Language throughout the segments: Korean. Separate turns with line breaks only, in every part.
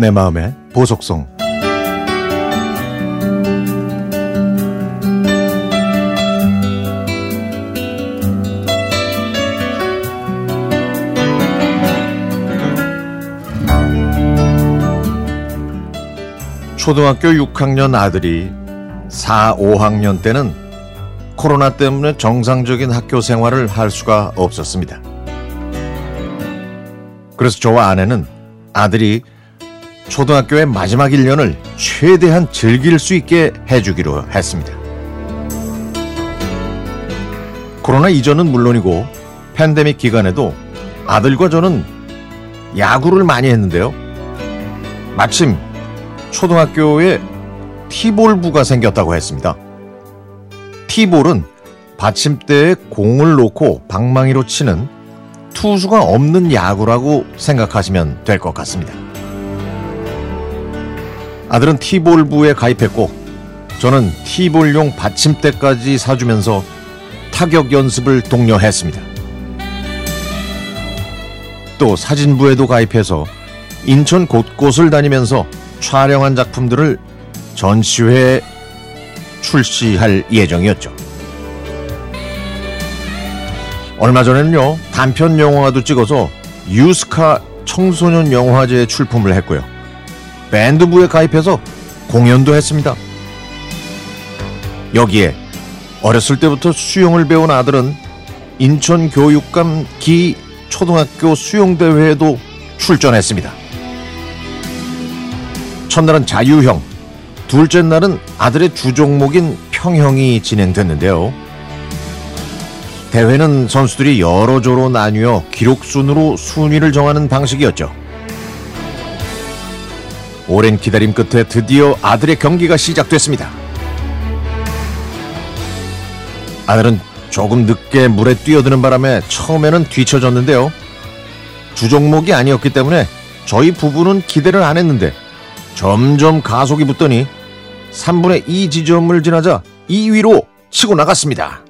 내 마음의 보석성 초등학교 6학년 아들이 4, 5학년 때는 코로나 때문에 정상적인 학교 생활을 할 수가 없었습니다. 그래서 저와 아내는 아들이 초등학교의 마지막 1년을 최대한 즐길 수 있게 해주기로 했습니다. 코로나 이전은 물론이고 팬데믹 기간에도 아들과 저는 야구를 많이 했는데요. 마침 초등학교에 티볼부가 생겼다고 했습니다. 티볼은 받침대에 공을 놓고 방망이로 치는 투수가 없는 야구라고 생각하시면 될 것 같습니다. 아들은 티볼부에 가입했고 저는 티볼용 받침대까지 사주면서 타격 연습을 독려했습니다. 또 사진부에도 가입해서 인천 곳곳을 다니면서 촬영한 작품들을 전시회에 출시할 예정이었죠. 얼마 전에는요, 단편 영화도 찍어서 유스카 청소년 영화제에 출품을 했고요. 밴드부에 가입해서 공연도 했습니다. 여기에 어렸을 때부터 수영을 배운 아들은 인천교육감 기 초등학교 수영대회에도 출전했습니다. 첫날은 자유형, 둘째 날은 아들의 주종목인 평형이 진행됐는데요. 대회는 선수들이 여러 조로 나뉘어 기록순으로 순위를 정하는 방식이었죠. 오랜 기다림 끝에 드디어 아들의 경기가 시작됐습니다. 아들은 조금 늦게 물에 뛰어드는 바람에 처음에는 뒤처졌는데요. 주 종목이 아니었기 때문에 저희 부부는 기대를 안 했는데 점점 가속이 붙더니 3분의 2 지점을 지나자 2위로 치고 나갔습니다.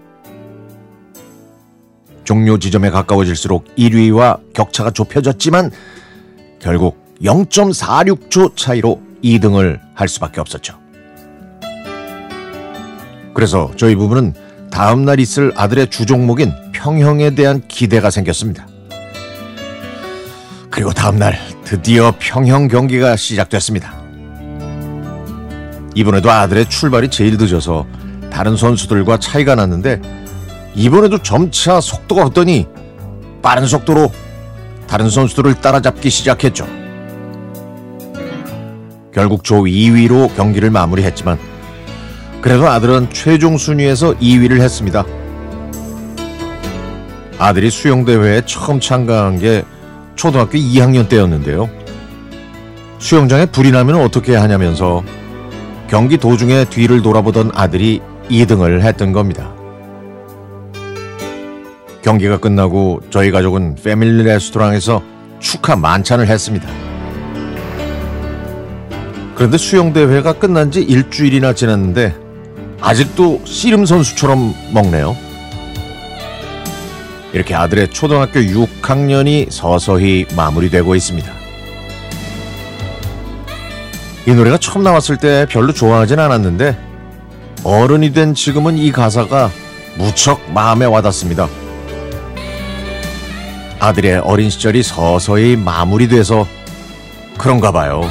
종료 지점에 가까워질수록 1위와 격차가 좁혀졌지만 결국 0.46초 차이로 2등을 할 수밖에 없었죠. 그래서 저희 부부는 다음 날 있을 아들의 주종목인 평형에 대한 기대가 생겼습니다. 그리고 다음 날 드디어 평형 경기가 시작됐습니다. 이번에도 아들의 출발이 제일 늦어서 다른 선수들과 차이가 났는데 이번에도 점차 속도가 붙더니 빠른 속도로 다른 선수들을 따라잡기 시작했죠. 결국 조 2위로 경기를 마무리했지만 그래도 아들은 최종 순위에서 2위를 했습니다. 아들이 수영대회에 처음 참가한 게 초등학교 2학년 때였는데요. 수영장에 불이 나면 어떻게 하냐면서 경기 도중에 뒤를 돌아보던 아들이 2등을 했던 겁니다. 경기가 끝나고 저희 가족은 패밀리 레스토랑에서 축하 만찬을 했습니다. 그런데 수영대회가 끝난 지 일주일이나 지났는데 아직도 씨름 선수처럼 먹네요. 이렇게 아들의 초등학교 6학년이 서서히 마무리되고 있습니다. 이 노래가 처음 나왔을 때 별로 좋아하진 않았는데 어른이 된 지금은 이 가사가 무척 마음에 와닿습니다. 아들의 어린 시절이 서서히 마무리돼서 그런가 봐요.